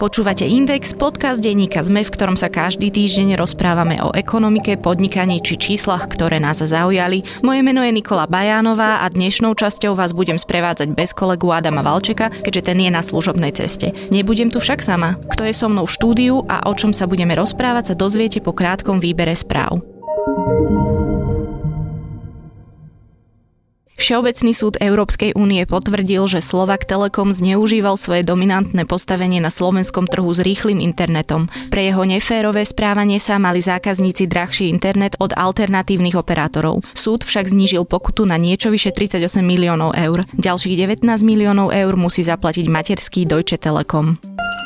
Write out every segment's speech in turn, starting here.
Počúvate Index, podcast denníka ZME, v ktorom sa každý týždeň rozprávame o ekonomike, podnikaní či číslach, ktoré nás zaujali. Moje meno je Nikola Bajánová a dnešnou časťou vás budem sprevádzať bez kolegu Adama Valčeka, keďže ten je na služobnej ceste. Nebudem tu však sama. Kto je so mnou v štúdiu a o čom sa budeme rozprávať sa dozviete po krátkom výbere správ. Všeobecný súd Európskej únie potvrdil, že Slovak Telekom zneužíval svoje dominantné postavenie na slovenskom trhu s rýchlým internetom. Pre jeho neférové správanie sa mali zákazníci drahší internet od alternatívnych operátorov. Súd však znížil pokutu na niečo vyše 38 miliónov eur. Ďalších 19 miliónov eur musí zaplatiť materský Deutsche Telekom.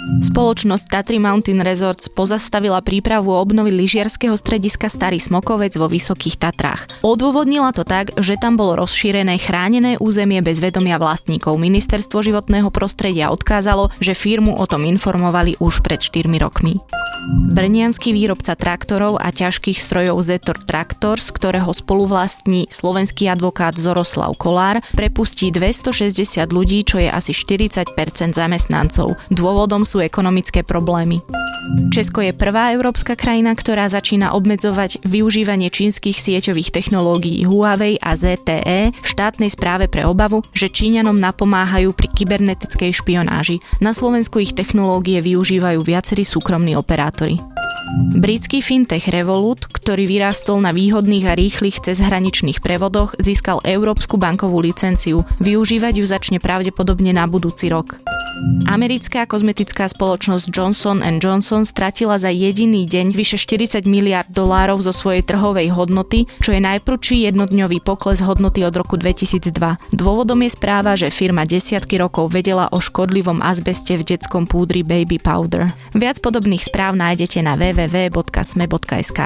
Spoločnosť Tatry Mountain Resorts pozastavila prípravu obnovy lyžiarského strediska Starý Smokovec vo Vysokých Tatrách. Odôvodnila to tak, že tam bolo rozšírené chránené územie bez vedomia vlastníkov. Ministerstvo životného prostredia odkázalo, že firmu o tom informovali už pred 4 rokmi. Brnianský výrobca traktorov a ťažkých strojov Zetor Tractors, ktorého spoluvlastní slovenský advokát Zoroslav Kolár, prepustí 260 ľudí, čo je asi 40% zamestnancov. Dôvodom sú ekonomické problémy. Česko je prvá európska krajina, ktorá začína obmedzovať využívanie čínskych sieťových technológií Huawei a ZTE v štátnej správe pre obavu, že Číňanom napomáhajú pri kybernetickej špionáži. Na Slovensku ich technológie využívajú viacerí súkromní operátori. Britský fintech Revolut, ktorý vyrástol na výhodných a rýchlych cezhraničných prevodoch, získal európsku bankovú licenciu. Využívať ju začne pravdepodobne na budúci rok. Americká kozmetická spoločnosť Johnson Johnson stratila za jediný deň vyše 40 miliard dolárov zo svojej trhovej hodnoty, čo je najprúčší jednodňový pokles hodnoty od roku 2002. Dôvodom je správa, že firma desiatky rokov vedela o škodlivom azbeste v detskom púdri Baby Powder. Viac podobných správ nájdete na www.sme.sk.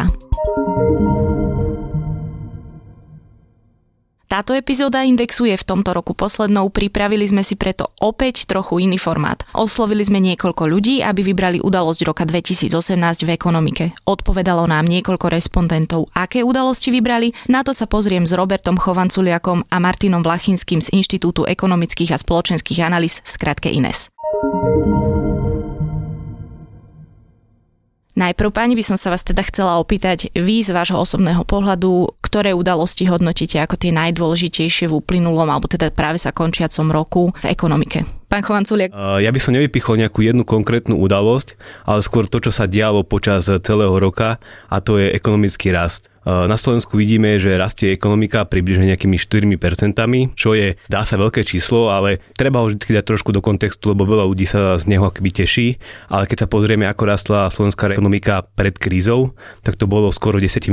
Táto epizóda Indexu je v tomto roku poslednou, pripravili sme si preto opäť trochu iný formát. Oslovili sme niekoľko ľudí, aby vybrali udalosť roka 2018 v ekonomike. Odpovedalo nám niekoľko respondentov, aké udalosti vybrali, na to sa pozriem s Robertom Chovanculiakom a Martinom Vlachinským z Inštitútu ekonomických a spoločenských analýz v skratke INES. Najprv, pani, by som sa vás teda chcela opýtať, vy z vášho osobného pohľadu, ktoré udalosti hodnotíte ako tie najdôležitejšie v uplynulom, alebo teda práve sa končiacom roku v ekonomike? Pán Chovanculiak. Ja by som nevypichol nejakú jednu konkrétnu udalosť, ale skôr to, čo sa dialo počas celého roka a to je ekonomický rast. Na Slovensku vidíme, že rastie ekonomika približne nejakými 4%, čo je, dá sa veľké číslo, ale treba ho vždy dať trošku do kontextu, lebo veľa ľudí sa z neho akoby teší. Ale keď sa pozrieme, ako rastla slovenská ekonomika pred krízou, tak to bolo skoro 10%.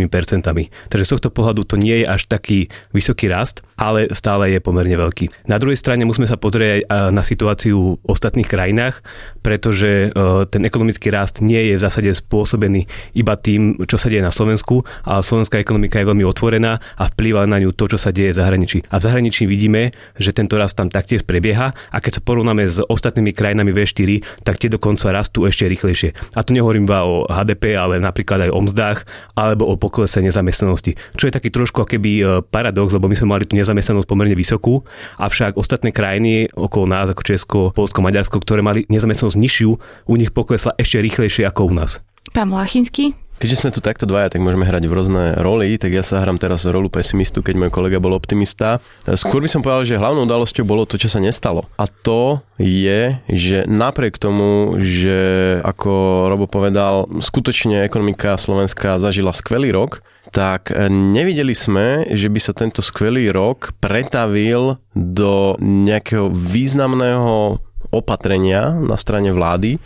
Takže z tohto pohľadu to nie je až taký vysoký rast, ale stále je pomerne veľký. Na druhej strane musíme sa pozrieť na situáciu v ostatných krajinách, pretože ten ekonomický rast nie je v zásade spôsobený iba tým, čo sa deje na Slovensku, ale slovenská ekonomika je veľmi otvorená a vplýva na ňu to, čo sa deje v zahraničí. A v zahraničí vidíme, že tento rast tam taktiež prebieha a keď sa porovnáme s ostatnými krajinami V4, tak tie dokonca rastú ešte rýchlejšie. A tu nehovorím iba o HDP, ale napríklad aj o mzdách alebo o poklese nezamestnanosti. Čo je taký trošku keby e, paradox, lebo my sme mali tú nezamestnanosť pomerne vysokú, avšak ostatné krajiny okolo nás, ako Česko, Polsko, Maďarsko, ktoré mali nezamestnanosť nižšiu, u nich poklesla ešte rýchlejšie ako u nás. Pán Vlachinský? Keďže sme tu takto dvaja, tak môžeme hrať v rôzne roli, tak ja sa hrám teraz rolu pesimistu, keď môj kolega bol optimista. Skôr by som povedal, že hlavnou udalosťou bolo to, čo sa nestalo. A to je, že napriek tomu, že ako Robo povedal, skutočne ekonomika Slovenska zažila skvelý rok, tak nevideli sme, že by sa tento skvelý rok pretavil do nejakého významného opatrenia na strane vlády,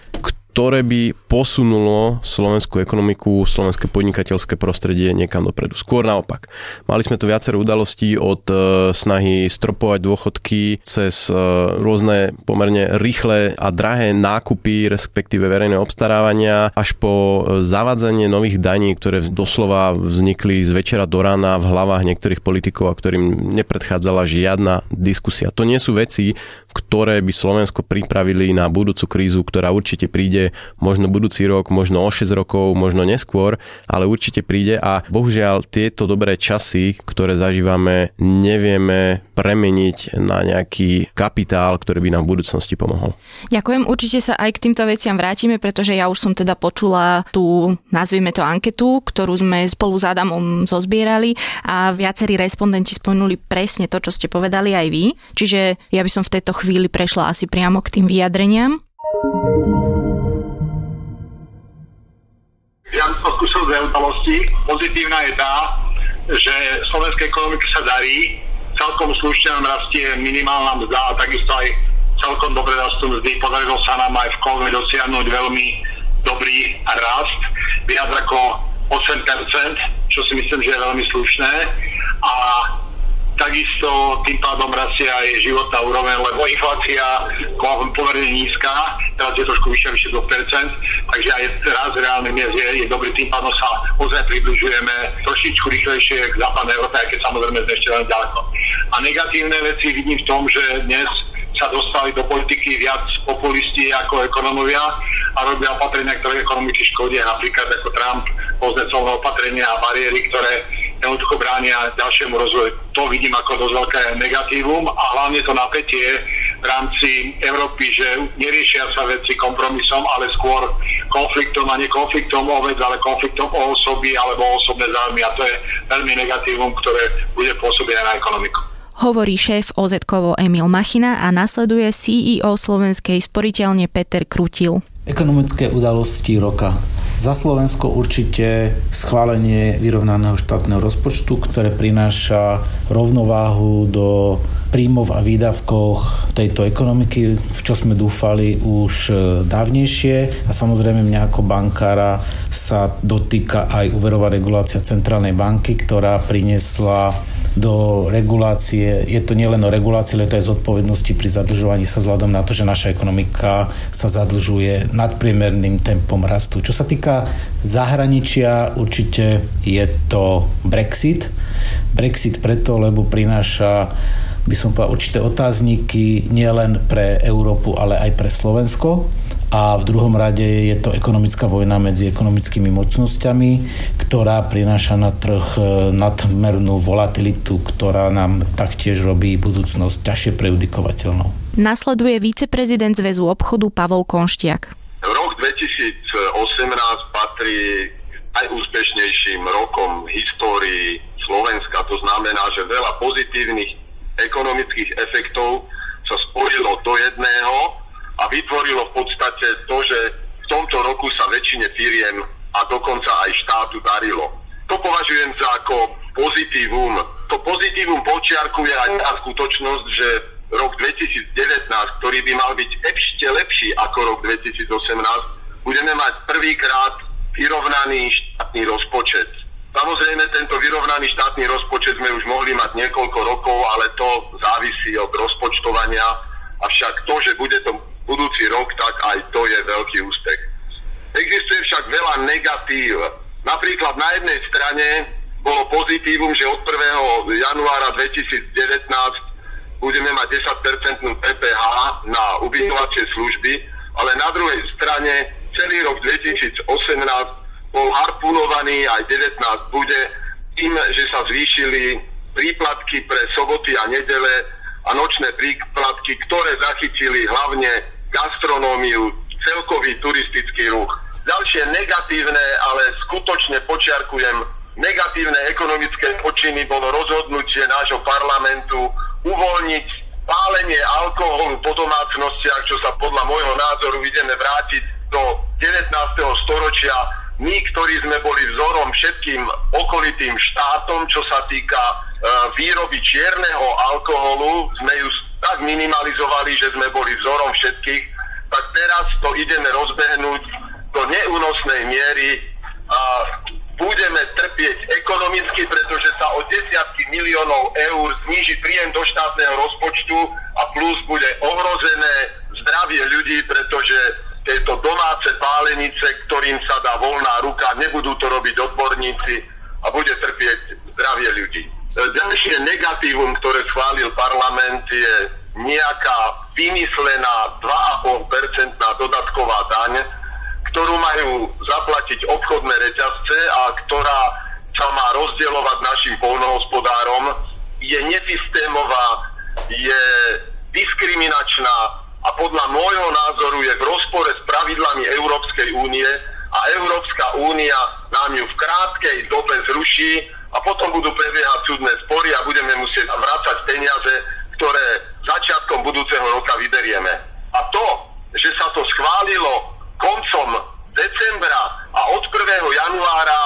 ktoré by posunulo slovenskú ekonomiku, slovenské podnikateľské prostredie niekam dopredu. Skôr naopak. Mali sme tu viacero udalostí od e, snahy stropovať dôchodky cez e, rôzne pomerne rýchle a drahé nákupy, respektíve verejné obstarávania, až po e, zavádzanie nových daní, ktoré doslova vznikli z večera do rána v hlavách niektorých politikov a ktorým nepredchádzala žiadna diskusia. To nie sú veci, ktoré by Slovensko pripravili na budúcu krízu, ktorá určite príde možno budúci rok, možno o 6 rokov, možno neskôr, ale určite príde a bohužiaľ tieto dobré časy, ktoré zažívame, nevieme premeniť na nejaký kapitál, ktorý by nám v budúcnosti pomohol. Ďakujem, určite sa aj k týmto veciam vrátime, pretože ja už som teda počula tú, nazvime to anketu, ktorú sme spolu s Adamom zozbierali a viacerí respondenti spomenuli presne to, čo ste povedali aj vy. Čiže ja by som v tejto chvíli prešla asi priamo k tým vyjadreniam. Ja som skúsil dve udalosti. Pozitívna je tá, že slovenskej ekonomike sa darí, celkom slušne nám rastie minimálna mzda a takisto aj celkom dobre rastú mzdy. Podarilo sa nám aj v Kolme dosiahnuť veľmi dobrý rast, viac ako 8%, čo si myslím, že je veľmi slušné. A takisto tým pádom rastie aj životná úroveň, lebo inflácia pomerne nízka, teraz je trošku vyššia, vyššie 2%, takže aj raz reálny miest je, je dobrý, tým pádom sa ozaj približujeme trošičku rýchlejšie k západnej Európe, aj keď samozrejme sme ešte len ďaleko. A negatívne veci vidím v tom, že dnes sa dostali do politiky viac populisti ako ekonomovia a robia opatrenia, ktoré ekonomiky škodia, napríklad ako Trump, rôzne opatrenia a bariéry, ktoré jednoducho bránia ďalšiemu rozvoju. To vidím ako dosť veľké negatívum a hlavne to napätie v rámci Európy, že neriešia sa veci kompromisom, ale skôr konfliktom a nie konfliktom o vec, ale konfliktom o osoby alebo o osobné záujmy a to je veľmi negatívum, ktoré bude pôsobiť aj na ekonomiku. Hovorí šéf oz Emil Machina a nasleduje CEO Slovenskej sporiteľne Peter Krutil. Ekonomické udalosti roka za Slovensko určite schválenie vyrovnaného štátneho rozpočtu, ktoré prináša rovnováhu do príjmov a výdavkoch tejto ekonomiky, v čo sme dúfali už e, dávnejšie. A samozrejme mňa ako bankára sa dotýka aj úverová regulácia Centrálnej banky, ktorá priniesla do regulácie. Je to nielen o regulácii, ale to aj zodpovednosti pri zadlžovaní sa vzhľadom na to, že naša ekonomika sa zadlžuje nadpriemerným tempom rastu. Čo sa týka zahraničia, určite je to Brexit. Brexit preto, lebo prináša by som povedal určité otázniky nielen pre Európu, ale aj pre Slovensko a v druhom rade je to ekonomická vojna medzi ekonomickými mocnosťami, ktorá prináša na trh e, nadmernú volatilitu, ktorá nám taktiež robí budúcnosť ťažšie prejudikovateľnou. Nasleduje viceprezident Zväzu obchodu Pavol Konštiak. Rok 2018 patrí najúspešnejším rokom v histórii Slovenska. To znamená, že veľa pozitívnych ekonomických efektov sa spojilo do jedného a vytvorilo v podstate to, že v tomto roku sa väčšine firiem a dokonca aj štátu darilo. To považujem za ako pozitívum. To pozitívum počiarkuje aj tá skutočnosť, že rok 2019, ktorý by mal byť ešte lepší ako rok 2018, budeme mať prvýkrát vyrovnaný štátny rozpočet. Samozrejme, tento vyrovnaný štátny rozpočet sme už mohli mať niekoľko rokov, ale to závisí od rozpočtovania. Avšak to, že bude to budúci rok, tak aj to je veľký úspech. Existuje však veľa negatív. Napríklad na jednej strane bolo pozitívum, že od 1. januára 2019 budeme mať 10% PPH na ubytovacie služby, ale na druhej strane celý rok 2018 bol harpunovaný, aj 19 bude, tým, že sa zvýšili príplatky pre soboty a nedele a nočné príplatky, ktoré zachytili hlavne gastronómiu, celkový turistický ruch. Ďalšie negatívne, ale skutočne počiarkujem, negatívne ekonomické počiny bolo rozhodnutie nášho parlamentu uvoľniť pálenie alkoholu po domácnostiach, čo sa podľa môjho názoru ideme vrátiť do 19. storočia. My, ktorí sme boli vzorom všetkým okolitým štátom, čo sa týka e, výroby čierneho alkoholu, sme ju tak minimalizovali, že sme boli vzorom všetkých, tak teraz to ideme rozbehnúť do neúnosnej miery a budeme trpieť ekonomicky, pretože sa o desiatky miliónov eur zníži príjem do štátneho rozpočtu a plus bude ohrozené zdravie ľudí, pretože tieto domáce pálenice, ktorým sa dá voľná ruka, nebudú to robiť odborníci a bude trpieť zdravie ľudí. Ďalšie negatívum, ktoré schválil parlament, je nejaká vymyslená 2,5% dodatková daň, ktorú majú zaplatiť obchodné reťazce a ktorá sa má rozdielovať našim polnohospodárom, je nesystémová, je diskriminačná a podľa môjho názoru je v rozpore s pravidlami Európskej únie a Európska únia nám ju v krátkej dobe zruší a potom budú prebiehať súdne spory a budeme musieť vrácať peniaze, ktoré začiatkom budúceho roka vyberieme. A to, že sa to schválilo koncom decembra a od 1. januára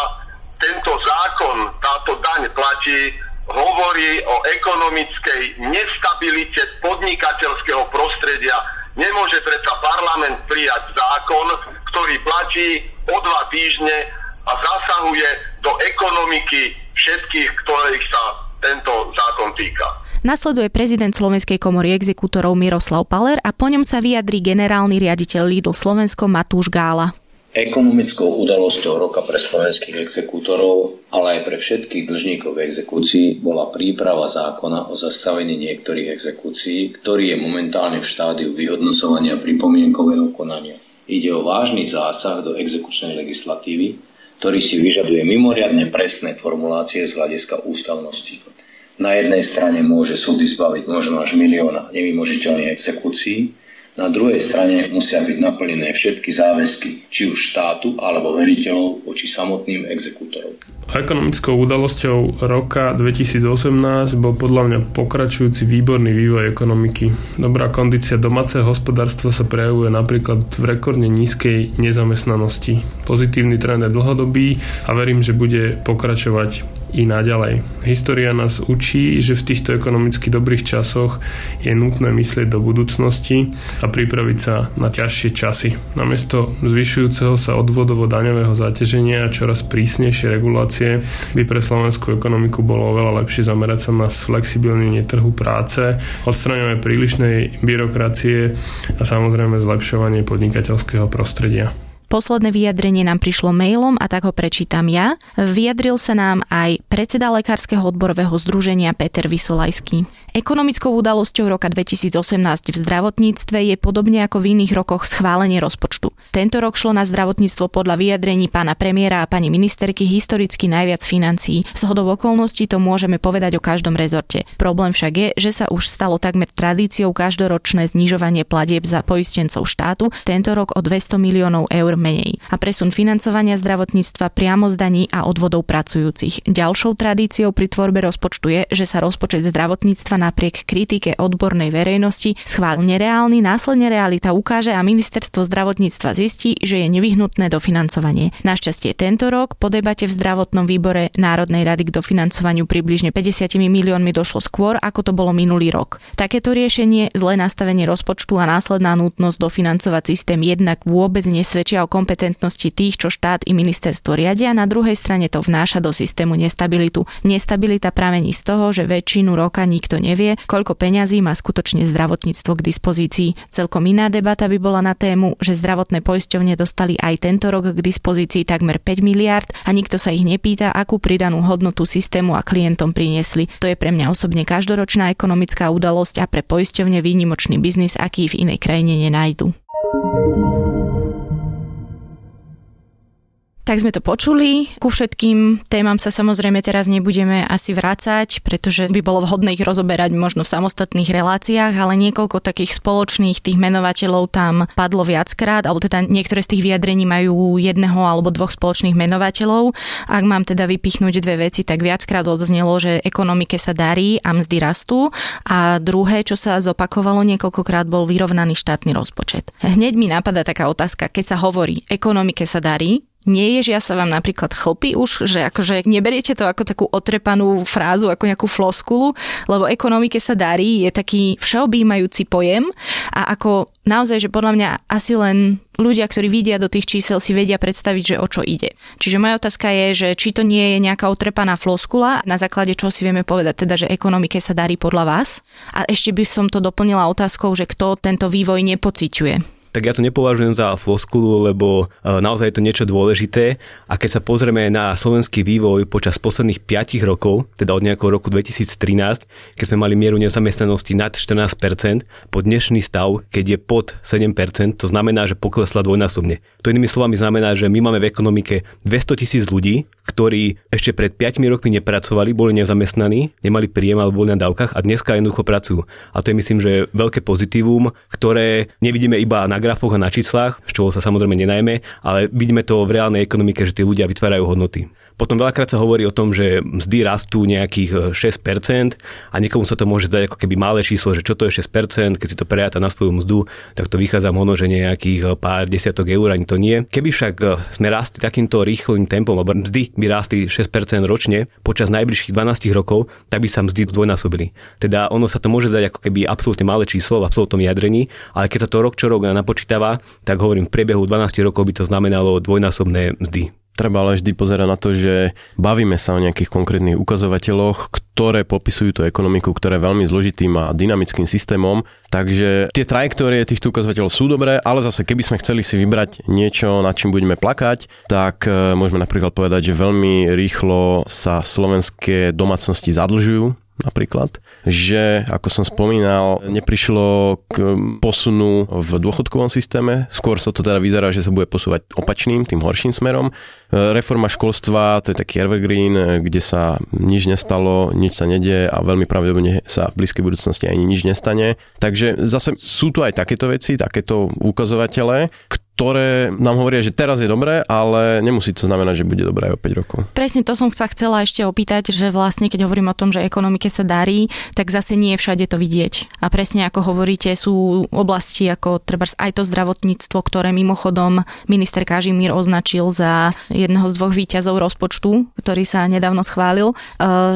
tento zákon, táto daň platí, hovorí o ekonomickej nestabilite podnikateľského prostredia. Nemôže predsa parlament prijať zákon, ktorý platí o dva týždne a zasahuje do ekonomiky všetkých, ktorých sa tento zákon týka. Nasleduje prezident Slovenskej komory exekútorov Miroslav Paler a po ňom sa vyjadrí generálny riaditeľ Lidl Slovensko Matúš Gála. Ekonomickou udalosťou roka pre slovenských exekútorov, ale aj pre všetkých dlžníkov exekúcií bola príprava zákona o zastavení niektorých exekúcií, ktorý je momentálne v štádiu vyhodnocovania pripomienkového konania. Ide o vážny zásah do exekučnej legislatívy, ktorý si vyžaduje mimoriadne presné formulácie z hľadiska ústavnosti. Na jednej strane môže súdy zbaviť možno až milióna nevymožiteľných exekúcií, na druhej strane musia byť naplnené všetky záväzky, či už štátu alebo veriteľov voči samotným exekútorom. Ekonomickou udalosťou roka 2018 bol podľa mňa pokračujúci výborný vývoj ekonomiky. Dobrá kondícia domáceho hospodárstva sa prejavuje napríklad v rekordne nízkej nezamestnanosti. Pozitívny trend je dlhodobý a verím, že bude pokračovať i naďalej. História nás učí, že v týchto ekonomicky dobrých časoch je nutné myslieť do budúcnosti a pripraviť sa na ťažšie časy. Namiesto zvyšujúceho sa odvodovo daňového zaťaženia a čoraz prísnejšie regulácie by pre slovenskú ekonomiku bolo oveľa lepšie zamerať sa na flexibilnenie trhu práce, odstraňovanie prílišnej byrokracie a samozrejme zlepšovanie podnikateľského prostredia. Posledné vyjadrenie nám prišlo mailom a tak ho prečítam ja. Vyjadril sa nám aj predseda Lekárskeho odborového združenia Peter Vysolajský. Ekonomickou udalosťou roka 2018 v zdravotníctve je podobne ako v iných rokoch schválenie rozpočtu. Tento rok šlo na zdravotníctvo podľa vyjadrení pána premiéra a pani ministerky historicky najviac financií. Z hodov okolností to môžeme povedať o každom rezorte. Problém však je, že sa už stalo takmer tradíciou každoročné znižovanie platieb za poistencov štátu, tento rok o 200 miliónov eur menej a presun financovania zdravotníctva priamo z daní a odvodov pracujúcich. Ďalšou tradíciou pri tvorbe rozpočtu je, že sa rozpočet zdravotníctva napriek kritike odbornej verejnosti schvál nereálny, následne realita ukáže a ministerstvo zdravotníctva zistí, že je nevyhnutné dofinancovanie. Našťastie tento rok po debate v zdravotnom výbore Národnej rady k dofinancovaniu približne 50 miliónmi došlo skôr, ako to bolo minulý rok. Takéto riešenie, zlé nastavenie rozpočtu a následná nutnosť dofinancovať systém jednak vôbec nesvedčia o kompetentnosti tých, čo štát i ministerstvo riadia, na druhej strane to vnáša do systému nestabilitu. Nestabilita pramení z toho, že väčšinu roka nikto nevie, koľko peňazí má skutočne zdravotníctvo k dispozícii. Celkom iná debata by bola na tému, že zdravotné poisťovne dostali aj tento rok k dispozícii takmer 5 miliard a nikto sa ich nepýta, akú pridanú hodnotu systému a klientom priniesli. To je pre mňa osobne každoročná ekonomická udalosť a pre poisťovne výnimočný biznis, aký v inej krajine nenajdu. Tak sme to počuli. Ku všetkým témam sa samozrejme teraz nebudeme asi vrácať, pretože by bolo vhodné ich rozoberať možno v samostatných reláciách, ale niekoľko takých spoločných tých menovateľov tam padlo viackrát, alebo teda niektoré z tých vyjadrení majú jedného alebo dvoch spoločných menovateľov. Ak mám teda vypichnúť dve veci, tak viackrát odznelo, že ekonomike sa darí a mzdy rastú a druhé, čo sa zopakovalo niekoľkokrát, bol vyrovnaný štátny rozpočet. Hneď mi napadá taká otázka, keď sa hovorí ekonomike sa darí, Neježia sa vám napríklad chlpy už, že akože neberiete to ako takú otrepanú frázu, ako nejakú floskulu, lebo ekonomike sa darí, je taký všeobjímajúci pojem a ako naozaj, že podľa mňa asi len ľudia, ktorí vidia do tých čísel, si vedia predstaviť, že o čo ide. Čiže moja otázka je, že či to nie je nejaká otrepaná floskula, na základe čoho si vieme povedať, teda, že ekonomike sa darí podľa vás. A ešte by som to doplnila otázkou, že kto tento vývoj nepociťuje tak ja to nepovažujem za floskulu, lebo e, naozaj je to niečo dôležité a keď sa pozrieme na slovenský vývoj počas posledných 5 rokov, teda od nejakého roku 2013, keď sme mali mieru nezamestnanosti nad 14%, po dnešný stav, keď je pod 7%, to znamená, že poklesla dvojnásobne. To inými slovami znamená, že my máme v ekonomike 200 tisíc ľudí, ktorí ešte pred 5 rokmi nepracovali, boli nezamestnaní, nemali príjem alebo boli na dávkach a dneska jednoducho pracujú. A to je myslím, že veľké pozitívum, ktoré nevidíme iba na grafoch a na číslach, z čoho sa samozrejme nenajme, ale vidíme to v reálnej ekonomike, že tí ľudia vytvárajú hodnoty. Potom veľakrát sa hovorí o tom, že mzdy rastú nejakých 6% e, a niekomu sa to môže zdať ako keby malé číslo, že čo to je 6%, keď si to prejáta na svoju mzdu, tak to vychádza možno, že nejakých e, pár desiatok eur, ani to nie. Keby však e, sme rástli takýmto rýchlým tempom, alebo mzdy by rástli 6% ročne počas najbližších 12 rokov, tak by sa mzdy zdvojnásobili. Teda ono sa to môže zdať ako keby absolútne malé číslo v absolútnom jadrení, ale keď sa to rok čo rok napočítava, tak hovorím, v priebehu 12 rokov by to znamenalo dvojnásobné mzdy. Treba ale vždy pozerať na to, že bavíme sa o nejakých konkrétnych ukazovateľoch, ktoré popisujú tú ekonomiku, ktorá je veľmi zložitým a dynamickým systémom. Takže tie trajektórie týchto ukazovateľov sú dobré, ale zase keby sme chceli si vybrať niečo, nad čím budeme plakať, tak e, môžeme napríklad povedať, že veľmi rýchlo sa slovenské domácnosti zadlžujú napríklad, že, ako som spomínal, neprišlo k posunu v dôchodkovom systéme, skôr sa to teda vyzerá, že sa bude posúvať opačným, tým horším smerom. Reforma školstva, to je taký evergreen, kde sa nič nestalo, nič sa nedie a veľmi pravdepodobne sa v blízkej budúcnosti ani nič nestane. Takže zase sú tu aj takéto veci, takéto ukazovatele, ktoré nám hovoria, že teraz je dobré, ale nemusí to znamenať, že bude dobré aj o 5 rokov. Presne to som sa chcela ešte opýtať, že vlastne keď hovorím o tom, že ekonomike sa darí, tak zase nie všade to vidieť. A presne ako hovoríte, sú oblasti ako treba aj to zdravotníctvo, ktoré mimochodom minister Kažimír označil za jedného z dvoch výťazov rozpočtu, ktorý sa nedávno schválil, e,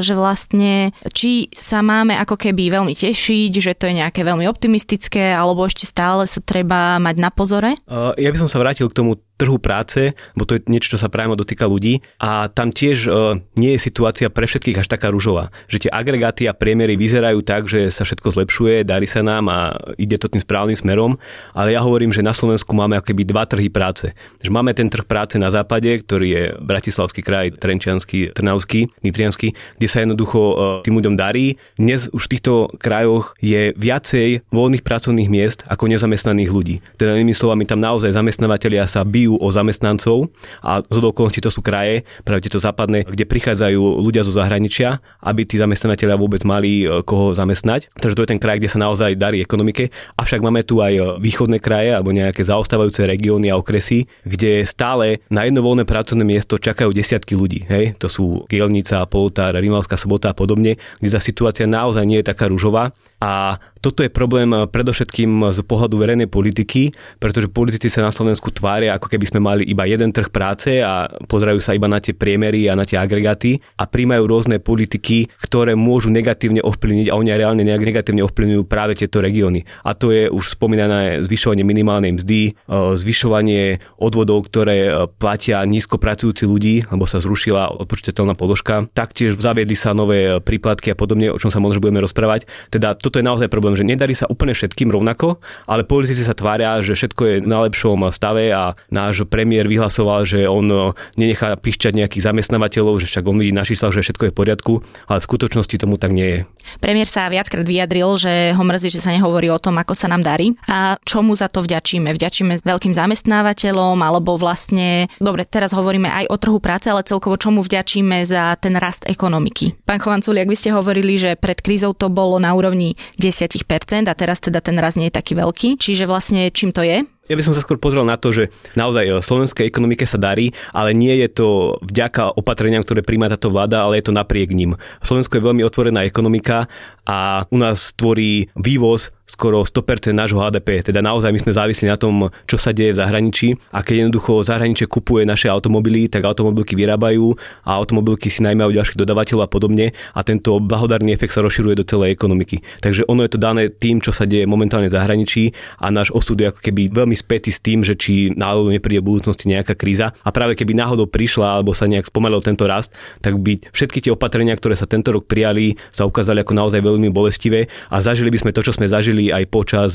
že vlastne či sa máme ako keby veľmi tešiť, že to je nejaké veľmi optimistické, alebo ešte stále sa treba mať na pozore? Uh, ja by som sa vrátil k tomu trhu práce, bo to je niečo, čo sa priamo dotýka ľudí a tam tiež e, nie je situácia pre všetkých až taká ružová. Že tie agregáty a priemery vyzerajú tak, že sa všetko zlepšuje, darí sa nám a ide to tým správnym smerom, ale ja hovorím, že na Slovensku máme akoby dva trhy práce. Že máme ten trh práce na západe, ktorý je Bratislavský kraj, Trenčiansky, Trnavský, Nitriansky, kde sa jednoducho e, tým ľuďom darí. Dnes už v týchto krajoch je viacej voľných pracovných miest ako nezamestnaných ľudí. Teda inými slovami, tam naozaj zamestnávateľia sa bijú bijú o zamestnancov a z okolností to sú kraje, práve tieto západné, kde prichádzajú ľudia zo zahraničia, aby tí zamestnávateľia vôbec mali e, koho zamestnať. Takže to je ten kraj, kde sa naozaj darí ekonomike. Avšak máme tu aj e, východné kraje alebo nejaké zaostávajúce regióny a okresy, kde stále na jedno voľné pracovné miesto čakajú desiatky ľudí. Hej? To sú Kielnica, Poltár, Rimavská sobota a podobne, kde tá situácia naozaj nie je taká rúžová a toto je problém eh, predovšetkým z pohľadu verejnej politiky, pretože politici sa na Slovensku tvária, ako keby sme mali iba jeden trh práce a pozerajú sa iba na tie priemery a na tie agregáty a príjmajú rôzne politiky, ktoré môžu negatívne ovplyvniť a oni aj reálne negatívne ovplyvňujú práve tieto regióny. A to je už spomínané zvyšovanie minimálnej mzdy, eh, zvyšovanie odvodov, ktoré eh, platia nízko pracujúci ľudí, lebo sa zrušila odpočítateľná položka. Taktiež zaviedli sa nové príplatky a podobne, o čom sa možno budeme rozprávať. Teda toto je naozaj problém, že nedarí sa úplne všetkým rovnako, ale politici sa tvária, že všetko je na lepšom stave a náš premiér vyhlasoval, že on e, nenechá pišťať nejakých zamestnávateľov, že však on vidí na číslach, že všetko je v poriadku, ale v skutočnosti tomu tak nie je. Premiér sa viackrát vyjadril, že ho mrzí, že sa nehovorí o tom, ako sa nám darí a čomu za to vďačíme. Vďačíme veľkým zamestnávateľom alebo vlastne, dobre, teraz hovoríme aj o trhu práce, ale celkovo čomu vďačíme za ten rast ekonomiky. Pán Chovanculi, ak by ste hovorili, že pred krízou to bolo na úrovni 10% a teraz teda ten raz nie je taký veľký. Čiže vlastne čím to je? Ja by som sa skôr pozrel na to, že naozaj e, slovenskej ekonomike sa darí, ale nie je to vďaka opatreniam, ktoré príjma táto vláda, ale je to napriek ním. Slovensko je veľmi otvorená ekonomika a u nás tvorí vývoz skoro 100% nášho HDP. Teda naozaj my sme závislí na tom, čo sa deje v zahraničí a keď jednoducho zahraničie kupuje naše automobily, tak automobilky vyrábajú a automobilky si najmajú ďalších dodávateľov a podobne a tento blahodarný efekt sa rozširuje do celej ekonomiky. Takže ono je to dané tým, čo sa deje momentálne v zahraničí a náš osud je ako keby veľmi spätý s tým, že či náhodou nepríde v budúcnosti nejaká kríza a práve keby náhodou prišla alebo sa nejak spomalil tento rast, tak by všetky tie opatrenia, ktoré sa tento rok prijali, sa ukázali ako naozaj veľmi veľmi bolestivé a zažili by sme to, čo sme zažili aj počas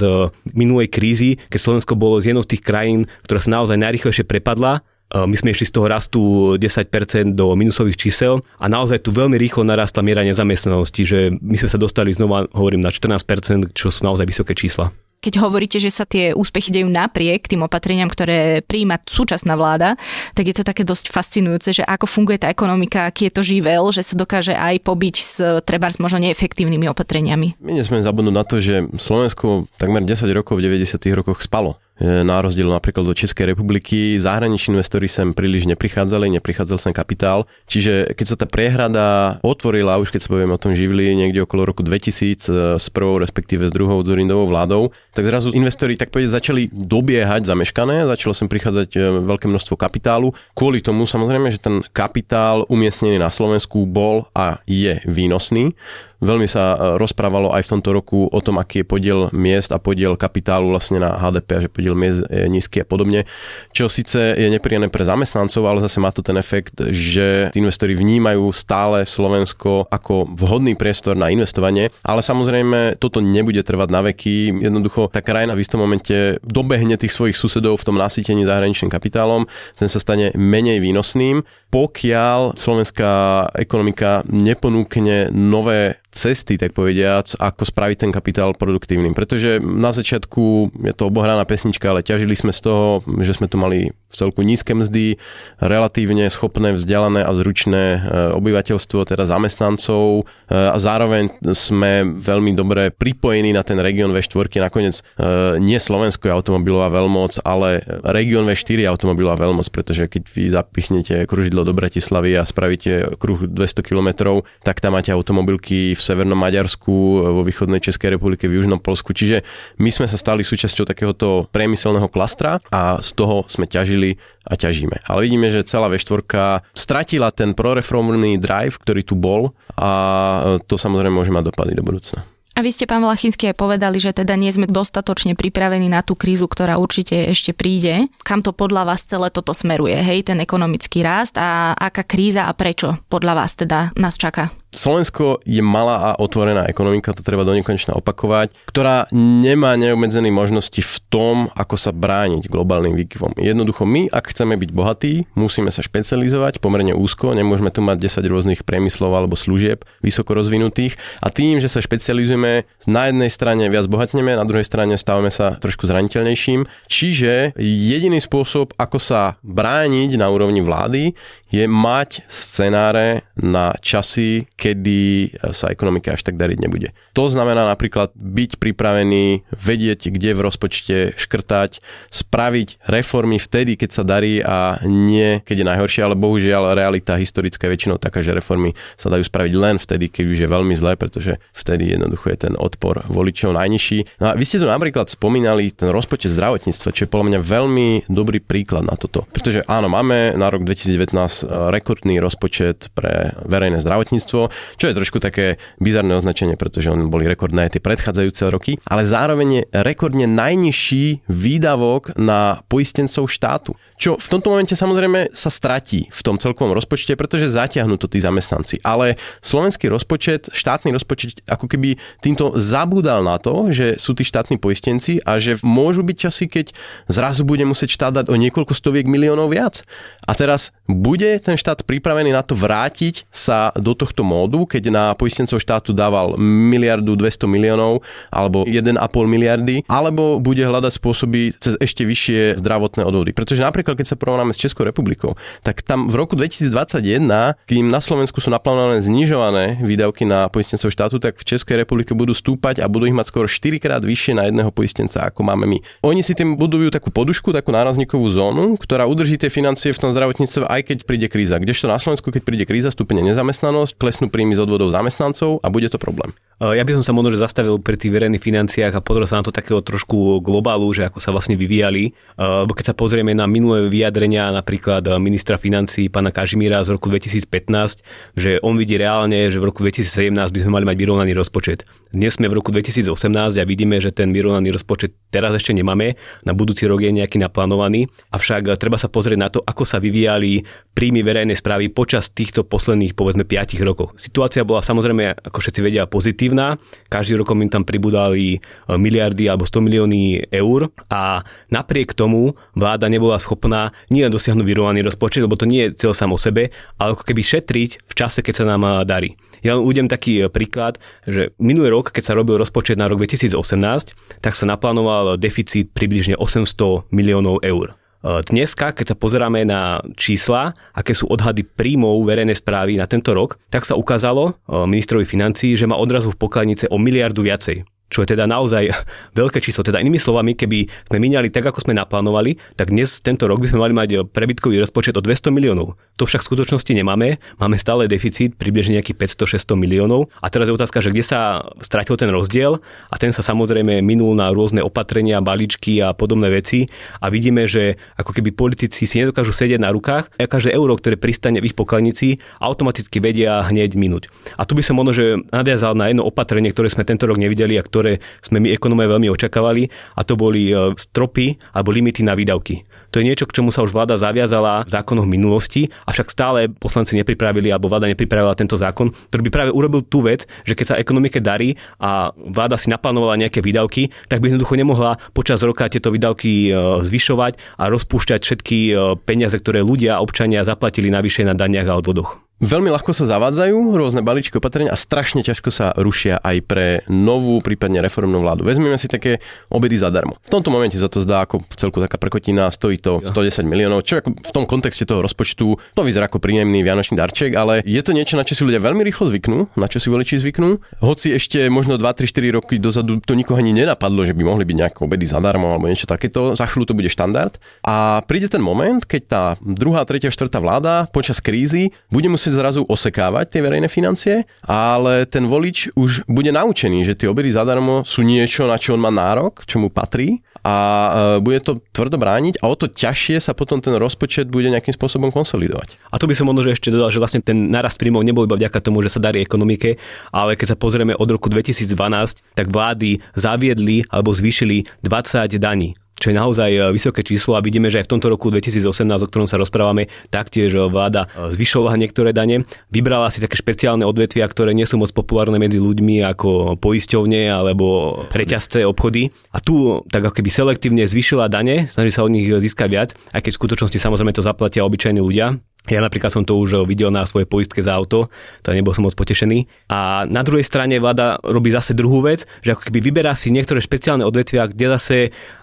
minulej krízy, keď Slovensko bolo z jednou z tých krajín, ktorá sa naozaj najrychlejšie prepadla. My sme išli z toho rastu 10% do minusových čísel a naozaj tu veľmi rýchlo narastla miera nezamestnanosti, že my sme sa dostali znova, hovorím, na 14%, čo sú naozaj vysoké čísla keď hovoríte, že sa tie úspechy dejú napriek tým opatreniam, ktoré príjma súčasná vláda, tak je to také dosť fascinujúce, že ako funguje tá ekonomika, aký je to živel, že sa dokáže aj pobiť s treba možno neefektívnymi opatreniami. My nesmieme zabudnúť na to, že Slovensko takmer 10 rokov v 90. rokoch spalo. E, na rozdiel napríklad do Českej republiky. Zahraniční investori sem príliš neprichádzali, neprichádzal sem kapitál. Čiže keď sa tá priehrada otvorila, už keď sa povieme o tom živili niekde okolo roku 2000 e, s prvou, respektíve s druhou Zorindovou vládou, tak zrazu investori tak povedať začali dobiehať zameškané, začalo sem prichádzať e, veľké množstvo kapitálu. Kvôli tomu samozrejme, že ten kapitál umiestnený na Slovensku bol a je výnosný. Veľmi sa e, rozprávalo aj v tomto roku o tom, aký je podiel miest a podiel kapitálu vlastne na HDP a že podiel miest je nízky a podobne. Čo síce je nepríjemné pre zamestnancov, ale zase má to ten efekt, že investori vnímajú stále Slovensko ako vhodný priestor na investovanie, ale samozrejme toto nebude trvať na veky. Jednoducho tá krajina v istom momente dobehne tých svojich susedov v tom nasytení zahraničným kapitálom, ten sa stane menej výnosným, pokiaľ slovenská ekonomika neponúkne nové cesty, tak povediac, ako spraviť ten kapitál produktívnym. Pretože na začiatku je to obohraná pesnička, ale ťažili sme z toho, že sme tu mali v celku nízke mzdy, relatívne schopné, vzdialené a zručné e, obyvateľstvo, teda zamestnancov e, a zároveň sme veľmi dobre pripojení na ten región V4. Nakoniec e, nie Slovensko je automobilová veľmoc, ale región V4 je automobilová veľmoc, pretože keď vy zapichnete kružidlo do Bratislavy a spravíte kruh 200 km, tak tam máte automobilky v severnom Maďarsku, vo východnej Českej republike, v južnom Polsku. Čiže my sme sa stali súčasťou takéhoto priemyselného klastra a z toho sme ťažili a ťažíme. Ale vidíme, že celá V4 stratila ten proreformný drive, ktorý tu bol a to samozrejme môže mať dopady do budúcna. A vy ste, pán Vlachinský, aj povedali, že teda nie sme dostatočne pripravení na tú krízu, ktorá určite ešte príde. Kam to podľa vás celé toto smeruje, hej, ten ekonomický rast a aká kríza a prečo podľa vás teda nás čaká? Slovensko je malá a otvorená ekonomika, to treba do nekonečna opakovať, ktorá nemá neobmedzené možnosti v tom, ako sa brániť globálnym výkyvom. Jednoducho my, ak chceme byť bohatí, musíme sa špecializovať pomerne úzko, nemôžeme tu mať 10 rôznych priemyslov alebo služieb vysoko rozvinutých a tým, že sa špecializujeme, na jednej strane viac bohatneme, na druhej strane stávame sa trošku zraniteľnejším. Čiže jediný spôsob, ako sa brániť na úrovni vlády, je mať scenáre na časy, kedy sa ekonomika až tak dariť nebude. To znamená napríklad byť pripravený, vedieť, kde v rozpočte škrtať, spraviť reformy vtedy, keď sa darí a nie, keď je najhoršie, ale bohužiaľ realita historická je väčšinou taká, že reformy sa dajú spraviť len vtedy, keď už je veľmi zlé, pretože vtedy jednoducho je ten odpor voličov najnižší. No a vy ste tu napríklad spomínali ten rozpočet zdravotníctva, čo je podľa mňa veľmi dobrý príklad na toto. Pretože áno, máme na rok 2019 rekordný rozpočet pre verejné zdravotníctvo, čo je trošku také bizarné označenie, pretože oni boli rekordné tie predchádzajúce roky, ale zároveň je rekordne najnižší výdavok na poistencov štátu. Čo v tomto momente samozrejme sa stratí v tom celkovom rozpočte, pretože zatiahnu to tí zamestnanci. Ale slovenský rozpočet, štátny rozpočet ako keby týmto zabúdal na to, že sú tí štátni poistenci a že môžu byť časy, keď zrazu bude musieť štát dať o niekoľko stoviek miliónov viac. A teraz bude ten štát pripravený na to vrátiť sa do tohto módu, keď na poistencov štátu dával miliardu 200 miliónov alebo 1,5 miliardy, alebo bude hľadať spôsoby cez ešte vyššie zdravotné odvody. Pretože napríklad, keď sa porovnáme s Českou republikou, tak tam v roku 2021, kým na Slovensku sú naplánované znižované výdavky na poistencov štátu, tak v Českej republike budú stúpať a budú ich mať skoro 4 krát vyššie na jedného poistenca, ako máme my. Oni si tým budujú takú podušku, takú nárazníkovú zónu, ktorá udrží tie financie v tom zdravotníctve, aj keď príde kríza. Kdežto na Slovensku, keď príde kríza, stupne nezamestnanosť, klesnú príjmy z odvodov zamestnancov a bude to problém. Ja by som sa možno zastavil pri tých verejných financiách a pozrel sa na to takého trošku globálu, že ako sa vlastne vyvíjali. Lebo keď sa pozrieme na minulé vyjadrenia napríklad ministra financí pána Kažimíra z roku 2015, že on vidí reálne, že v roku 2017 by sme mali mať vyrovnaný rozpočet. Dnes sme v roku 2018 a vidíme, že ten vyrovnaný rozpočet teraz ešte nemáme, na budúci rok je nejaký naplánovaný, avšak treba sa pozrieť na to, ako sa vyvíjali príjmy verejnej správy počas týchto posledných povedzme 5 rokov. Situácia bola samozrejme, ako všetci vedia, pozitívna. Každý rokom im tam pribudali e, miliardy alebo 100 milióny eur a napriek tomu vláda nebola schopná nie dosiahnuť vyrovnaný rozpočet, lebo to nie je cieľ sám o sebe, ale ako keby šetriť v čase, keď sa nám e, darí. Ja len ujdem taký príklad, že minulý rok, keď sa robil rozpočet na rok 2018, tak sa naplánoval deficit približne 800 miliónov eur. Dneska, keď sa pozeráme na čísla, aké sú odhady príjmov verejnej správy na tento rok, tak sa ukázalo ministrovi financí, že má odrazu v pokladnice o miliardu viacej čo je teda naozaj veľké číslo. Teda inými slovami, keby sme minali tak, ako sme naplánovali, tak dnes tento rok by sme mali mať prebytkový rozpočet o 200 miliónov. To však v skutočnosti nemáme. Máme stále deficit približne nejakých 500-600 miliónov. A teraz je otázka, že kde sa stratil ten rozdiel a ten sa samozrejme minul na rôzne opatrenia, balíčky a podobné veci. A vidíme, že ako keby politici si nedokážu sedieť na rukách a každé euro, ktoré pristane v ich pokladnici, automaticky vedia hneď minúť. A tu by som možno, že nadviazal na jedno opatrenie, ktoré sme tento rok nevideli a ktoré ktoré sme my ekonóme veľmi očakávali a to boli e, stropy alebo limity na výdavky. To je niečo, k čomu sa už vláda zaviazala v zákonoch minulosti, avšak stále poslanci nepripravili alebo vláda nepripravila tento zákon, ktorý by práve urobil tú vec, že keď sa ekonomike darí a vláda si naplánovala nejaké výdavky, tak by jednoducho nemohla počas roka tieto výdavky e, zvyšovať a rozpúšťať všetky e, peniaze, ktoré ľudia, občania zaplatili navyše na daniach a odvodoch. Veľmi ľahko sa zavádzajú rôzne balíčky opatrenia a strašne ťažko sa rušia aj pre novú, prípadne reformnú vládu. Vezmeme si také obedy zadarmo. V tomto momente za to zdá ako v celku taká prekotina, stojí to 110 miliónov, čo ako v tom kontexte toho rozpočtu to vyzerá ako príjemný vianočný darček, ale je to niečo, na čo si ľudia veľmi rýchlo zvyknú, na čo si voliči zvyknú. Hoci ešte možno 2, 3, 4 roky dozadu to nikoho ani nenapadlo, že by mohli byť nejaké obedy zadarmo alebo niečo takéto, za chvíľu to bude štandard. A príde ten moment, keď tá druhá, tretia, štvrtá vláda počas krízy bude musieť zrazu osekávať tie verejné financie, ale ten volič už bude naučený, že tie obedy zadarmo sú niečo, na čo on má nárok, čo mu patrí a e, bude to tvrdo brániť a o to ťažšie sa potom ten rozpočet bude nejakým spôsobom konsolidovať. A tu by som možno ešte dodal, že vlastne ten narast príjmov nebol iba vďaka tomu, že sa darí ekonomike, ale keď sa pozrieme od roku 2012, tak vlády zaviedli alebo zvýšili 20 daní čo je naozaj e, vysoké číslo a vidíme, že aj v tomto roku 2018, o ktorom sa rozprávame, taktiež e, vláda e, zvyšovala niektoré dane, vybrala si také špeciálne odvetvia, ktoré nie sú moc populárne medzi ľuďmi ako poisťovne alebo reťazce obchody. A tu tak ako keby selektívne zvyšila dane, snaží sa od nich získať viac, aj keď v skutočnosti samozrejme to zaplatia obyčajní ľudia. Ja napríklad som to už videl na svojej poistke za auto, to nebol som moc potešený. A na druhej strane vláda robí zase druhú vec, že ako keby vyberá si niektoré špeciálne odvetvia, kde zase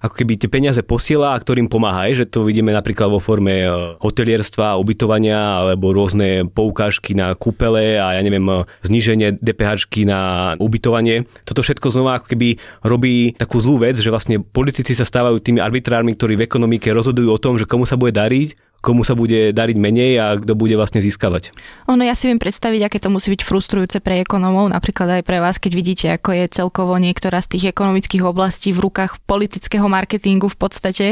ako keby tie peniaze posiela a ktorým pomáha, že to vidíme napríklad vo forme e, hotelierstva, ubytovania alebo rôzne poukážky na kúpele a ja neviem, e, zníženie DPH na ubytovanie. Toto všetko znova ako keby robí takú zlú vec, že vlastne politici sa stávajú tými arbitrármi, ktorí v ekonomike rozhodujú o tom, že komu sa bude dariť komu sa bude dariť menej a kto bude vlastne získavať. Ono, ja si viem predstaviť, aké to musí byť frustrujúce pre ekonomov, napríklad aj pre vás, keď vidíte, ako je celkovo niektorá z tých ekonomických oblastí v rukách politického marketingu v podstate.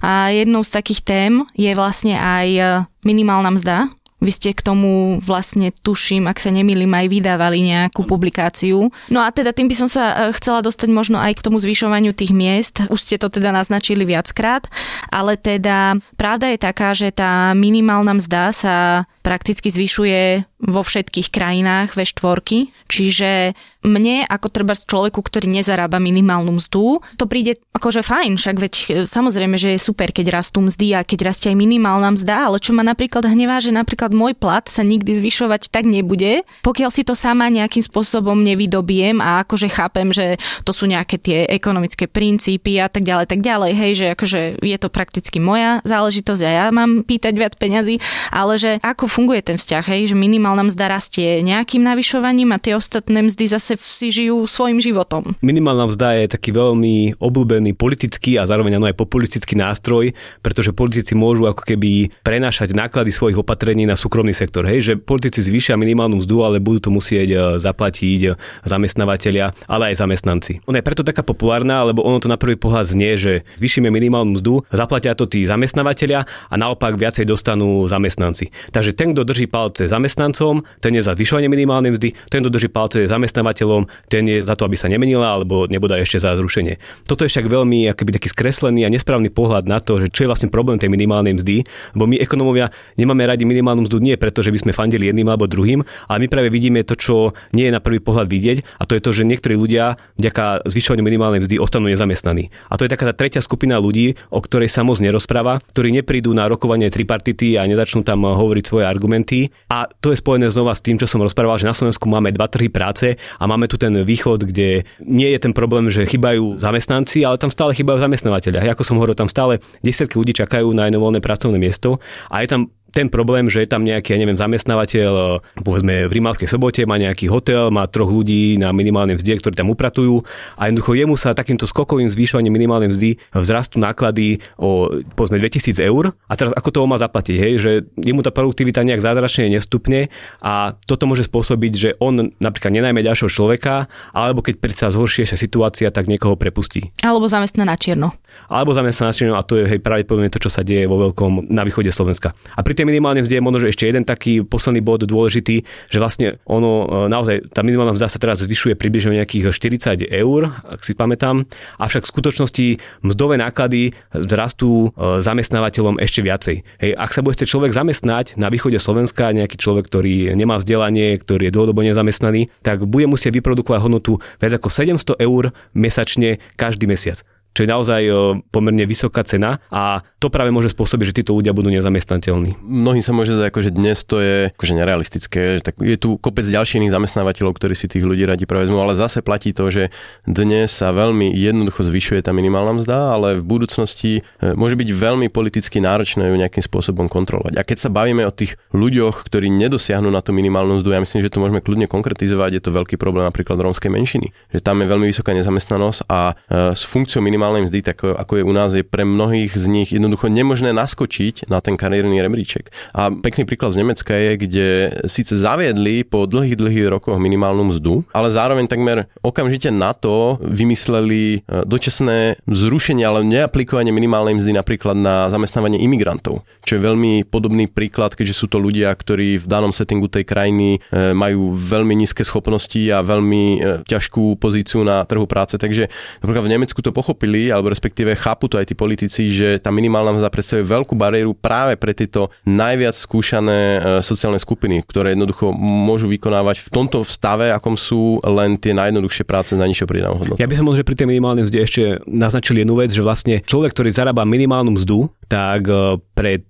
A jednou z takých tém je vlastne aj minimálna mzda, vy ste k tomu vlastne, tuším, ak sa nemýlim, aj vydávali nejakú publikáciu. No a teda tým by som sa e, chcela dostať možno aj k tomu zvyšovaniu tých miest. Už ste to teda naznačili viackrát, ale teda pravda je taká, že tá minimálna mzda sa prakticky zvyšuje vo všetkých krajinách V4, čiže mne ako treba z človeku, ktorý nezarába minimálnu mzdu, to príde akože fajn, však veď e, samozrejme, že je super, keď rastú mzdy a keď rastie aj minimálna mzda, ale čo ma napríklad hnevá, že napríklad môj plat sa nikdy zvyšovať tak nebude, pokiaľ si to sama nejakým spôsobom nevydobiem a akože chápem, že to sú nejaké tie ekonomické princípy a tak ďalej, tak ďalej, hej, že akože je to prakticky moja záležitosť a ja mám pýtať viac peňazí, ale že ako funguje ten vzťah, hej, že minimálna mzda rastie nejakým navyšovaním a tie ostatné mzdy zase si žijú svojim životom. Minimálna mzda je taký veľmi obľúbený politický a zároveň aj populistický nástroj, pretože politici môžu ako keby prenášať náklady svojich opatrení na súkromný sektor. Hej, že politici zvýšia minimálnu mzdu, ale budú to musieť e, zaplatiť zamestnávateľia, ale aj zamestnanci. Ona je preto taká populárna, lebo ono to na prvý pohľad znie, že zvýšime minimálnu mzdu, zaplatia to tí zamestnávateľia a naopak viacej dostanú zamestnanci. Takže ten, kto drží palce zamestnancom, ten je za zvyšovanie minimálnej mzdy, ten, kto drží palce zamestnávateľom, ten je za to, aby sa nemenila alebo nebude ešte za zrušenie. Toto je však veľmi akoby taký skreslený a nesprávny pohľad na to, že čo je vlastne problém tej minimálnej mzdy, lebo my ekonomovia nemáme radi minimálnu mzdu nie preto, že by sme fandili jedným alebo druhým, ale my práve vidíme to, čo nie je na prvý pohľad vidieť a to je to, že niektorí ľudia vďaka zvyšovaniu minimálnej mzdy ostanú nezamestnaní. A to je taká tá tretia skupina ľudí, o ktorej sa moc nerozpráva, ktorí neprídu na rokovanie tripartity a nezačnú tam hovoriť svoje argumenty. A to je spojené znova s tým, čo som rozprával, že na Slovensku máme dva trhy práce a máme tu ten východ, kde nie je ten problém, že chýbajú zamestnanci, ale tam stále chýbajú zamestnávateľia. Ako som hovoril, tam stále desiatky ľudí čakajú na jedno voľné pracovné miesto a je tam ten problém, že je tam nejaký, ja neviem, zamestnávateľ, eh, povedzme v Rimavskej sobote, má nejaký hotel, má troch ľudí na minimálnej mzde, ktorí tam upratujú a jednoducho jemu sa takýmto skokovým zvyšovaním minimálnej mzdy vzrastú náklady o povedzme 2000 eur a teraz ako to on má zaplatiť, hej, že jemu tá produktivita nejak zázračne nestupne a toto môže spôsobiť, že on napríklad nenajme ďalšieho človeka, alebo keď predsa zhoršie sa situácia, tak niekoho prepustí. Alebo zamestná na čierno. Alebo zamestná na čierno a to je hej, pravdepodobne to, čo sa deje vo veľkom na východe Slovenska. A pri tej minimálnej mzde je možno, že ešte jeden taký posledný bod dôležitý, že vlastne ono e, naozaj, tá minimálna mzda sa teraz zvyšuje približne nejakých 40 eur, ak si pamätám, avšak v skutočnosti mzdové náklady rastú e, zamestnávateľom ešte viacej. Hej, ak sa budete človek zamestnať na východe Slovenska, nejaký človek, ktorý nemá vzdelanie, ktorý je dlhodobo nezamestnaný, tak bude musieť vyprodukovať hodnotu viac ako 700 eur mesačne každý mesiac čo je naozaj pomerne vysoká cena a to práve môže spôsobiť, že títo ľudia budú nezamestnateľní. Mnohým sa môže zdať, že dnes to je akože nerealistické, že tak je tu kopec ďalších iných zamestnávateľov, ktorí si tých ľudí radi prevezmú, ale zase platí to, že dnes sa veľmi jednoducho zvyšuje tá minimálna mzda, ale v budúcnosti e, môže byť veľmi politicky náročné ju nejakým spôsobom kontrolovať. A keď sa bavíme o tých ľuďoch, ktorí nedosiahnu na tú minimálnu mzdu, ja myslím, že to môžeme kľudne konkretizovať, je to veľký problém napríklad rómskej menšiny, že tam je veľmi vysoká nezamestnanosť a e, s funkciou minimálnej mzdy, tak ako je u nás, je pre mnohých z nich jednoducho nemožné naskočiť na ten kariérny rebríček. A pekný príklad z Nemecka je, kde síce zaviedli po dlhých, dlhých rokoch minimálnu mzdu, ale zároveň takmer okamžite na to vymysleli e, dočasné zrušenie, ale neaplikovanie minimálnej mzdy napríklad na zamestnávanie imigrantov, čo je veľmi podobný príklad, keďže sú to ľudia, ktorí v danom settingu tej krajiny e, majú veľmi nízke schopnosti a veľmi e, ťažkú pozíciu na trhu práce. Takže napríklad v Nemecku to pochopili pochopili, alebo respektíve chápu to aj tí politici, že tá minimálna mzda predstavuje veľkú bariéru práve pre tieto najviac skúšané e, sociálne skupiny, ktoré jednoducho môžu vykonávať v tomto stave, akom sú len tie najjednoduchšie práce na nižšou pridanou hodnotou. Ja by som možno, že pri tej minimálnej mzde ešte naznačil jednu vec, že vlastne človek, ktorý zarába minimálnu mzdu, tak e, pred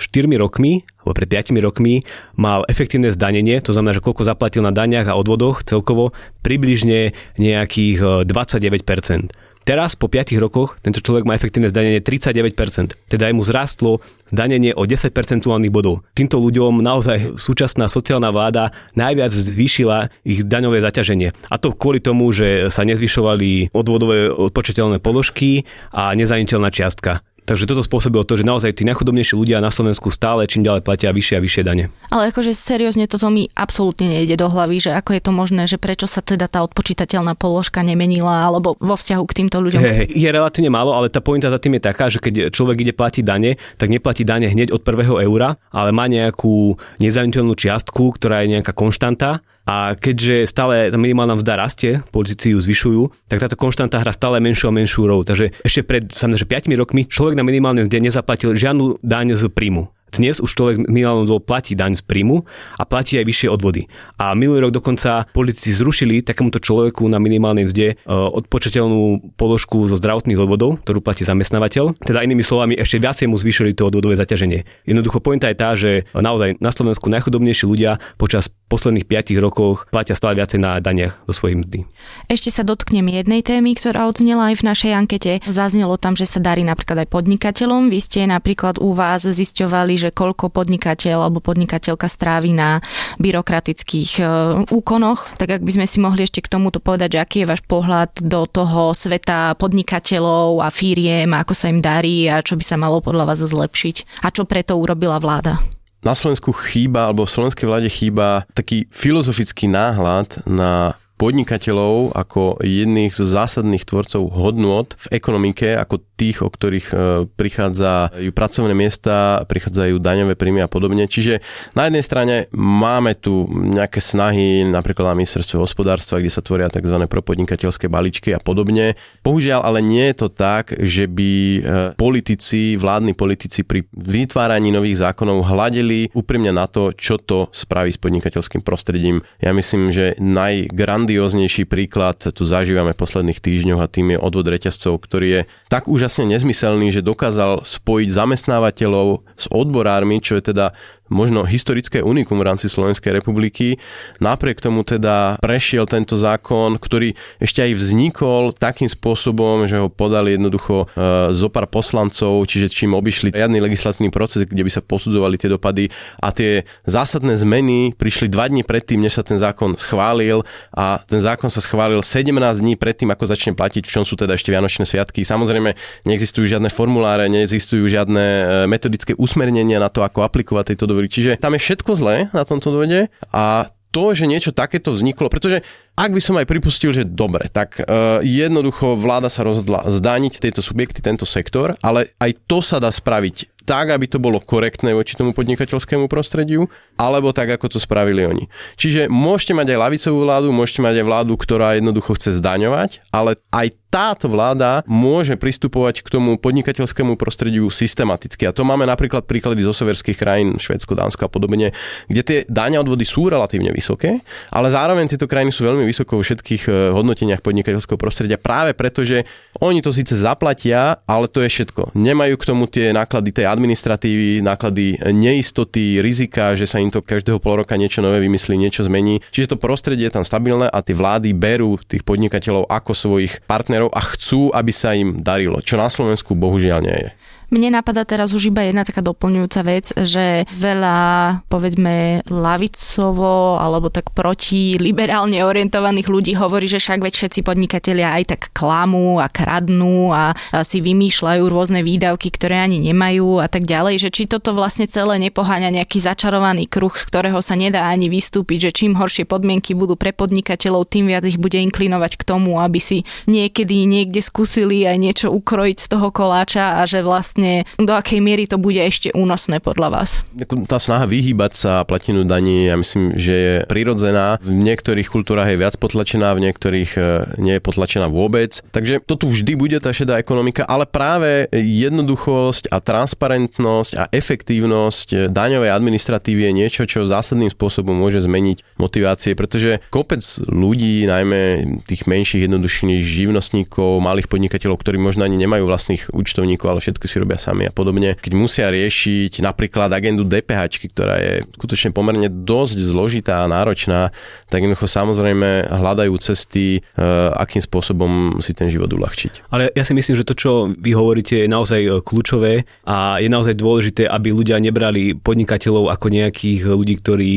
4 rokmi alebo pred 5 rokmi mal efektívne zdanenie, to znamená, že koľko zaplatil na daniach a odvodoch celkovo, približne nejakých 29%. Teraz po 5 rokoch tento človek má efektívne zdanenie 39%, teda mu zrastlo zdanenie o 10 percentuálnych bodov. Týmto ľuďom naozaj súčasná sociálna vláda najviac zvýšila ich daňové zaťaženie. A to kvôli tomu, že sa nezvyšovali odvodové odpočiteľné položky a nezaniteľná čiastka. Takže toto spôsobilo to, že naozaj tí najchudobnejší ľudia na Slovensku stále čím ďalej platia vyššie a vyššie dane. Ale akože seriózne toto mi absolútne nejde do hlavy, že ako je to možné, že prečo sa teda tá odpočítateľná položka nemenila alebo vo vzťahu k týmto ľuďom. Hey, je relatívne málo, ale tá pointa za tým je taká, že keď človek ide platiť dane, tak neplatí dane hneď od prvého eura, ale má nejakú nezaniteľnú čiastku, ktorá je nejaká konštanta a keďže stále tá minimálna mzda rastie, politici ju zvyšujú, tak táto konštanta hrá stále menšiu a menšiu rolu. Takže ešte pred že 5 rokmi človek na minimálnej mzde nezaplatil žiadnu daň z príjmu. Dnes už človek minimálnu mzdou platí daň z príjmu a platí aj vyššie odvody. A minulý rok dokonca politici zrušili takémuto človeku na minimálnej mzde e, odpočateľnú položku zo zdravotných odvodov, ktorú platí zamestnávateľ. Teda inými slovami, ešte viacej mu zvýšili to odvodové zaťaženie. Jednoducho pointa je tá, že naozaj na Slovensku najchudobnejší ľudia počas posledných 5 rokoch platia stále viacej na daniach zo svojej mzdy. Ešte sa dotknem jednej témy, ktorá odznela aj v našej ankete. Zaznelo tam, že sa darí napríklad aj podnikateľom. Vy ste napríklad u vás zisťovali, že koľko podnikateľ alebo podnikateľka strávi na byrokratických e, úkonoch. Tak ak by sme si mohli ešte k tomuto povedať, že aký je váš pohľad do toho sveta podnikateľov a firiem, ako sa im darí a čo by sa malo podľa vás zlepšiť a čo preto urobila vláda? Na Slovensku chýba, alebo v slovenskej vláde chýba taký filozofický náhľad na podnikateľov ako jedných zo zásadných tvorcov hodnôt v ekonomike, ako tých, o ktorých e, prichádzajú pracovné miesta, prichádzajú daňové príjmy a podobne. Čiže na jednej strane máme tu nejaké snahy, napríklad na ministerstve hospodárstva, kde sa tvoria tzv. propodnikateľské balíčky a podobne. Bohužiaľ, ale nie je to tak, že by e, politici, vládni politici pri vytváraní nových zákonov hľadeli úprimne na to, čo to spraví s podnikateľským prostredím. Ja myslím, že najgrandióznejší príklad tu zažívame posledných týždňoch a tým je odvod reťazcov, ktorý je tak úžasne nezmyselný, že dokázal spojiť zamestnávateľov s odborármi, čo je teda možno historické unikum v rámci Slovenskej republiky. Napriek tomu teda prešiel tento zákon, ktorý ešte aj vznikol takým spôsobom, že ho podali jednoducho e, zo pár poslancov, čiže čím obišli riadny legislatívny proces, kde by sa posudzovali tie dopady a tie zásadné zmeny prišli dva dní predtým, než sa ten zákon schválil a ten zákon sa schválil 17 dní predtým, ako začne platiť, v čom sú teda ešte Vianočné sviatky. Samozrejme, neexistujú žiadne formuláre, neexistujú žiadne e, metodické usmernenia na to, ako aplikovať tieto dohody. Čiže tam je všetko zlé na tomto dôvode a to, že niečo takéto vzniklo, pretože ak by som aj pripustil, že dobre, tak uh, jednoducho vláda sa rozhodla zdániť tieto subjekty, tento sektor, ale aj to sa dá spraviť tak, aby to bolo korektné voči tomu podnikateľskému prostrediu, alebo tak, ako to spravili oni. Čiže môžete mať aj lavicovú vládu, môžete mať aj vládu, ktorá jednoducho chce zdaňovať, ale aj táto vláda môže pristupovať k tomu podnikateľskému prostrediu systematicky. A to máme napríklad príklady zo severských krajín, Švedsko, Dánsko a podobne, kde tie dáňa odvody sú relatívne vysoké, ale zároveň tieto krajiny sú veľmi vysoko vo všetkých eh, hodnoteniach podnikateľského prostredia práve preto, že oni to síce zaplatia, ale to je všetko. Nemajú k tomu tie náklady tej administratívy, náklady neistoty, rizika, že sa im to každého pol roka niečo nové vymyslí, niečo zmení. Čiže to prostredie je tam stabilné a tie vlády berú tých podnikateľov ako svojich partnerov a chcú, aby sa im darilo, čo na Slovensku bohužiaľ nie je. Mne napadá teraz už iba jedna taká doplňujúca vec, že veľa, povedzme, lavicovo alebo tak proti liberálne orientovaných ľudí hovorí, že však veď všetci podnikatelia aj tak klamú a kradnú a, si vymýšľajú rôzne výdavky, ktoré ani nemajú a tak ďalej, že či toto vlastne celé nepoháňa nejaký začarovaný kruh, z ktorého sa nedá ani vystúpiť, že čím horšie podmienky budú pre podnikateľov, tým viac ich bude inklinovať k tomu, aby si niekedy niekde skúsili aj niečo ukrojiť z toho koláča a že vlastne vlastne do akej miery to bude ešte únosné podľa vás? Tá snaha vyhýbať sa platinu daní, ja myslím, že je prirodzená. V niektorých kultúrach je viac potlačená, v niektorých e, nie je potlačená vôbec. Takže to tu vždy bude tá šedá ekonomika, ale práve jednoduchosť a transparentnosť a efektívnosť daňovej administratívy je niečo, čo zásadným spôsobom môže zmeniť motivácie, pretože kopec ľudí, najmä tých menších jednoduchších živnostníkov, malých podnikateľov, ktorí možno ani nemajú vlastných účtovníkov, ale všetko si robia robia sami a podobne. Keď musia riešiť napríklad agendu DPH, ktorá je skutočne pomerne dosť zložitá a náročná, tak jednoducho samozrejme hľadajú cesty, e, akým spôsobom si ten život uľahčiť. Ale ja si myslím, že to, čo vy hovoríte, je naozaj e, kľúčové a je naozaj dôležité, aby ľudia nebrali podnikateľov ako nejakých ľudí, ktorí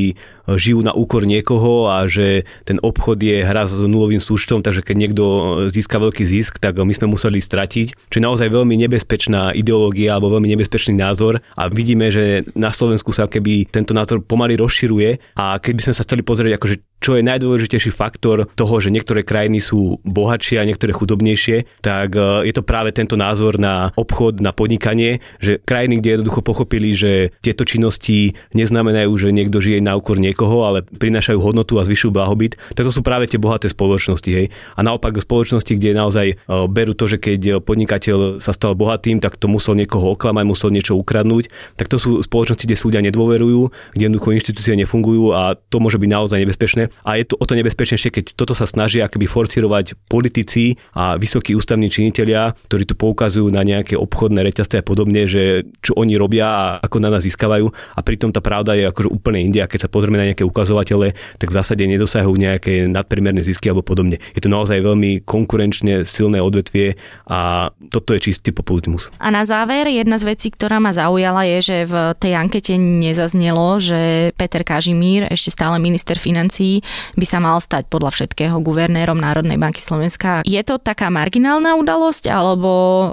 žijú na úkor niekoho a že ten obchod je hra s nulovým súčtom, takže keď niekto získa veľký zisk, tak my sme museli stratiť, čo je naozaj veľmi nebezpečná ideológia alebo veľmi nebezpečný názor a vidíme, že na Slovensku sa keby tento názor pomaly rozširuje a keby sme sa chceli pozrieť akože čo je najdôležitejší faktor toho, že niektoré krajiny sú bohatšie a niektoré chudobnejšie, tak e, je to práve tento názor na obchod, na podnikanie, že krajiny, kde jednoducho pochopili, že tieto činnosti neznamenajú, že niekto žije na úkor niekoho, ale prinášajú hodnotu a zvyšujú blahobyt, tak to sú práve tie bohaté spoločnosti. Hej. A naopak spoločnosti, kde naozaj e, berú to, že keď podnikateľ sa stal bohatým, tak to musel niekoho oklamať, musel niečo ukradnúť, tak to sú spoločnosti, kde sú ľudia nedôverujú, kde jednoducho inštitúcie nefungujú a to môže byť naozaj nebezpečné a je to o to nebezpečnejšie, keď toto sa snaží akoby forcirovať politici a vysokí ústavní činitelia, ktorí tu poukazujú na nejaké obchodné reťazce a podobne, že čo oni robia a ako na nás získavajú a pritom tá pravda je akože úplne inde a keď sa pozrieme na nejaké ukazovatele, tak v zásade nedosahujú nejaké nadprimerné zisky alebo podobne. Je to naozaj veľmi konkurenčne silné odvetvie a toto je čistý populizmus. A na záver jedna z vecí, ktorá ma zaujala je, že v tej ankete nezaznelo, že Peter Kažimír, ešte stále minister financí, ľudí by sa mal stať podľa všetkého guvernérom Národnej banky Slovenska. Je to taká marginálna udalosť, alebo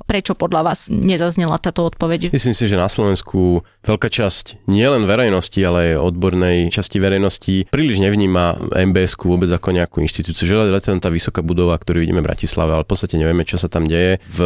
prečo podľa vás nezaznela táto odpoveď? Myslím si, že na Slovensku veľká časť nielen verejnosti, ale aj odbornej časti verejnosti príliš nevníma MBS vôbec ako nejakú inštitúciu. Že len tá vysoká budova, ktorú vidíme v Bratislave, ale v podstate nevieme, čo sa tam deje. V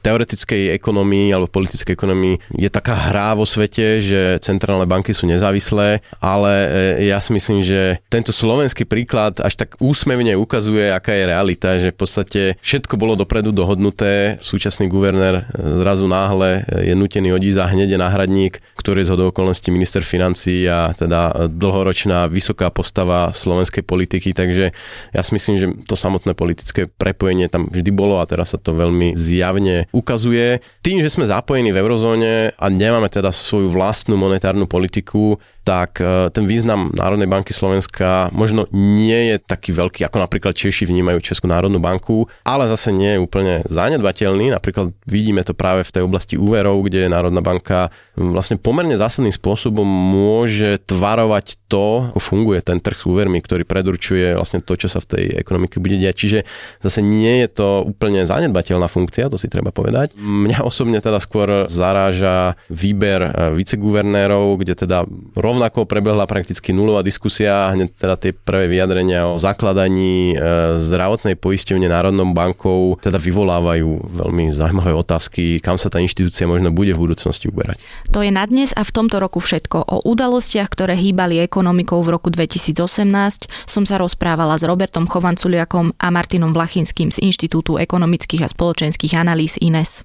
teoretickej ekonomii alebo politickej ekonomii je taká hra vo svete, že centrálne banky sú nezávislé, ale e, ja si myslím, že tento slovenský príklad až tak úsmevne ukazuje, aká je realita, že v podstate všetko bolo dopredu dohodnuté. Súčasný guvernér e, zrazu náhle e, je nutený odísť a hneď je náhradník, ktorý je z okolností minister financí a teda dlhoročná vysoká postava slovenskej politiky, takže ja si myslím, že to samotné politické prepojenie tam vždy bolo a teraz sa to veľmi zjavne ukazuje. Tým, že sme zapojení v eurozóne a nemáme teda svoju vlastnú monetárnu politiku, tak e, ten význam Národnej banky Slovenska možno nie je taký veľký, ako napríklad Češi vnímajú Českú národnú banku, ale zase nie je úplne zanedbateľný. Napríklad vidíme to práve v tej oblasti úverov, kde Národná banka vlastne pomerne zásadným spôsobom môže tvarovať to, ako funguje ten trh s úvermi, ktorý predurčuje vlastne to, čo sa v tej ekonomike bude diať. Čiže zase nie je to úplne zanedbateľná funkcia, to si treba povedať. Mňa osobne teda skôr zaráža výber e, viceguvernérov, kde teda rovnako prebehla prakticky nulová diskusia, hneď teda tie prvé vyjadrenia o zakladaní e, zdravotnej poisťovne Národnou bankou teda vyvolávajú veľmi zaujímavé otázky, kam sa tá inštitúcia možno bude v budúcnosti uberať. To je na dnes a v tomto roku všetko. O udalostiach, ktoré hýbali ekonomikou v roku 2018 som sa rozprávala s Robertom Chovanculiakom a Martinom Vlachinským z Inštitútu ekonomických a spoločenských analýz INES.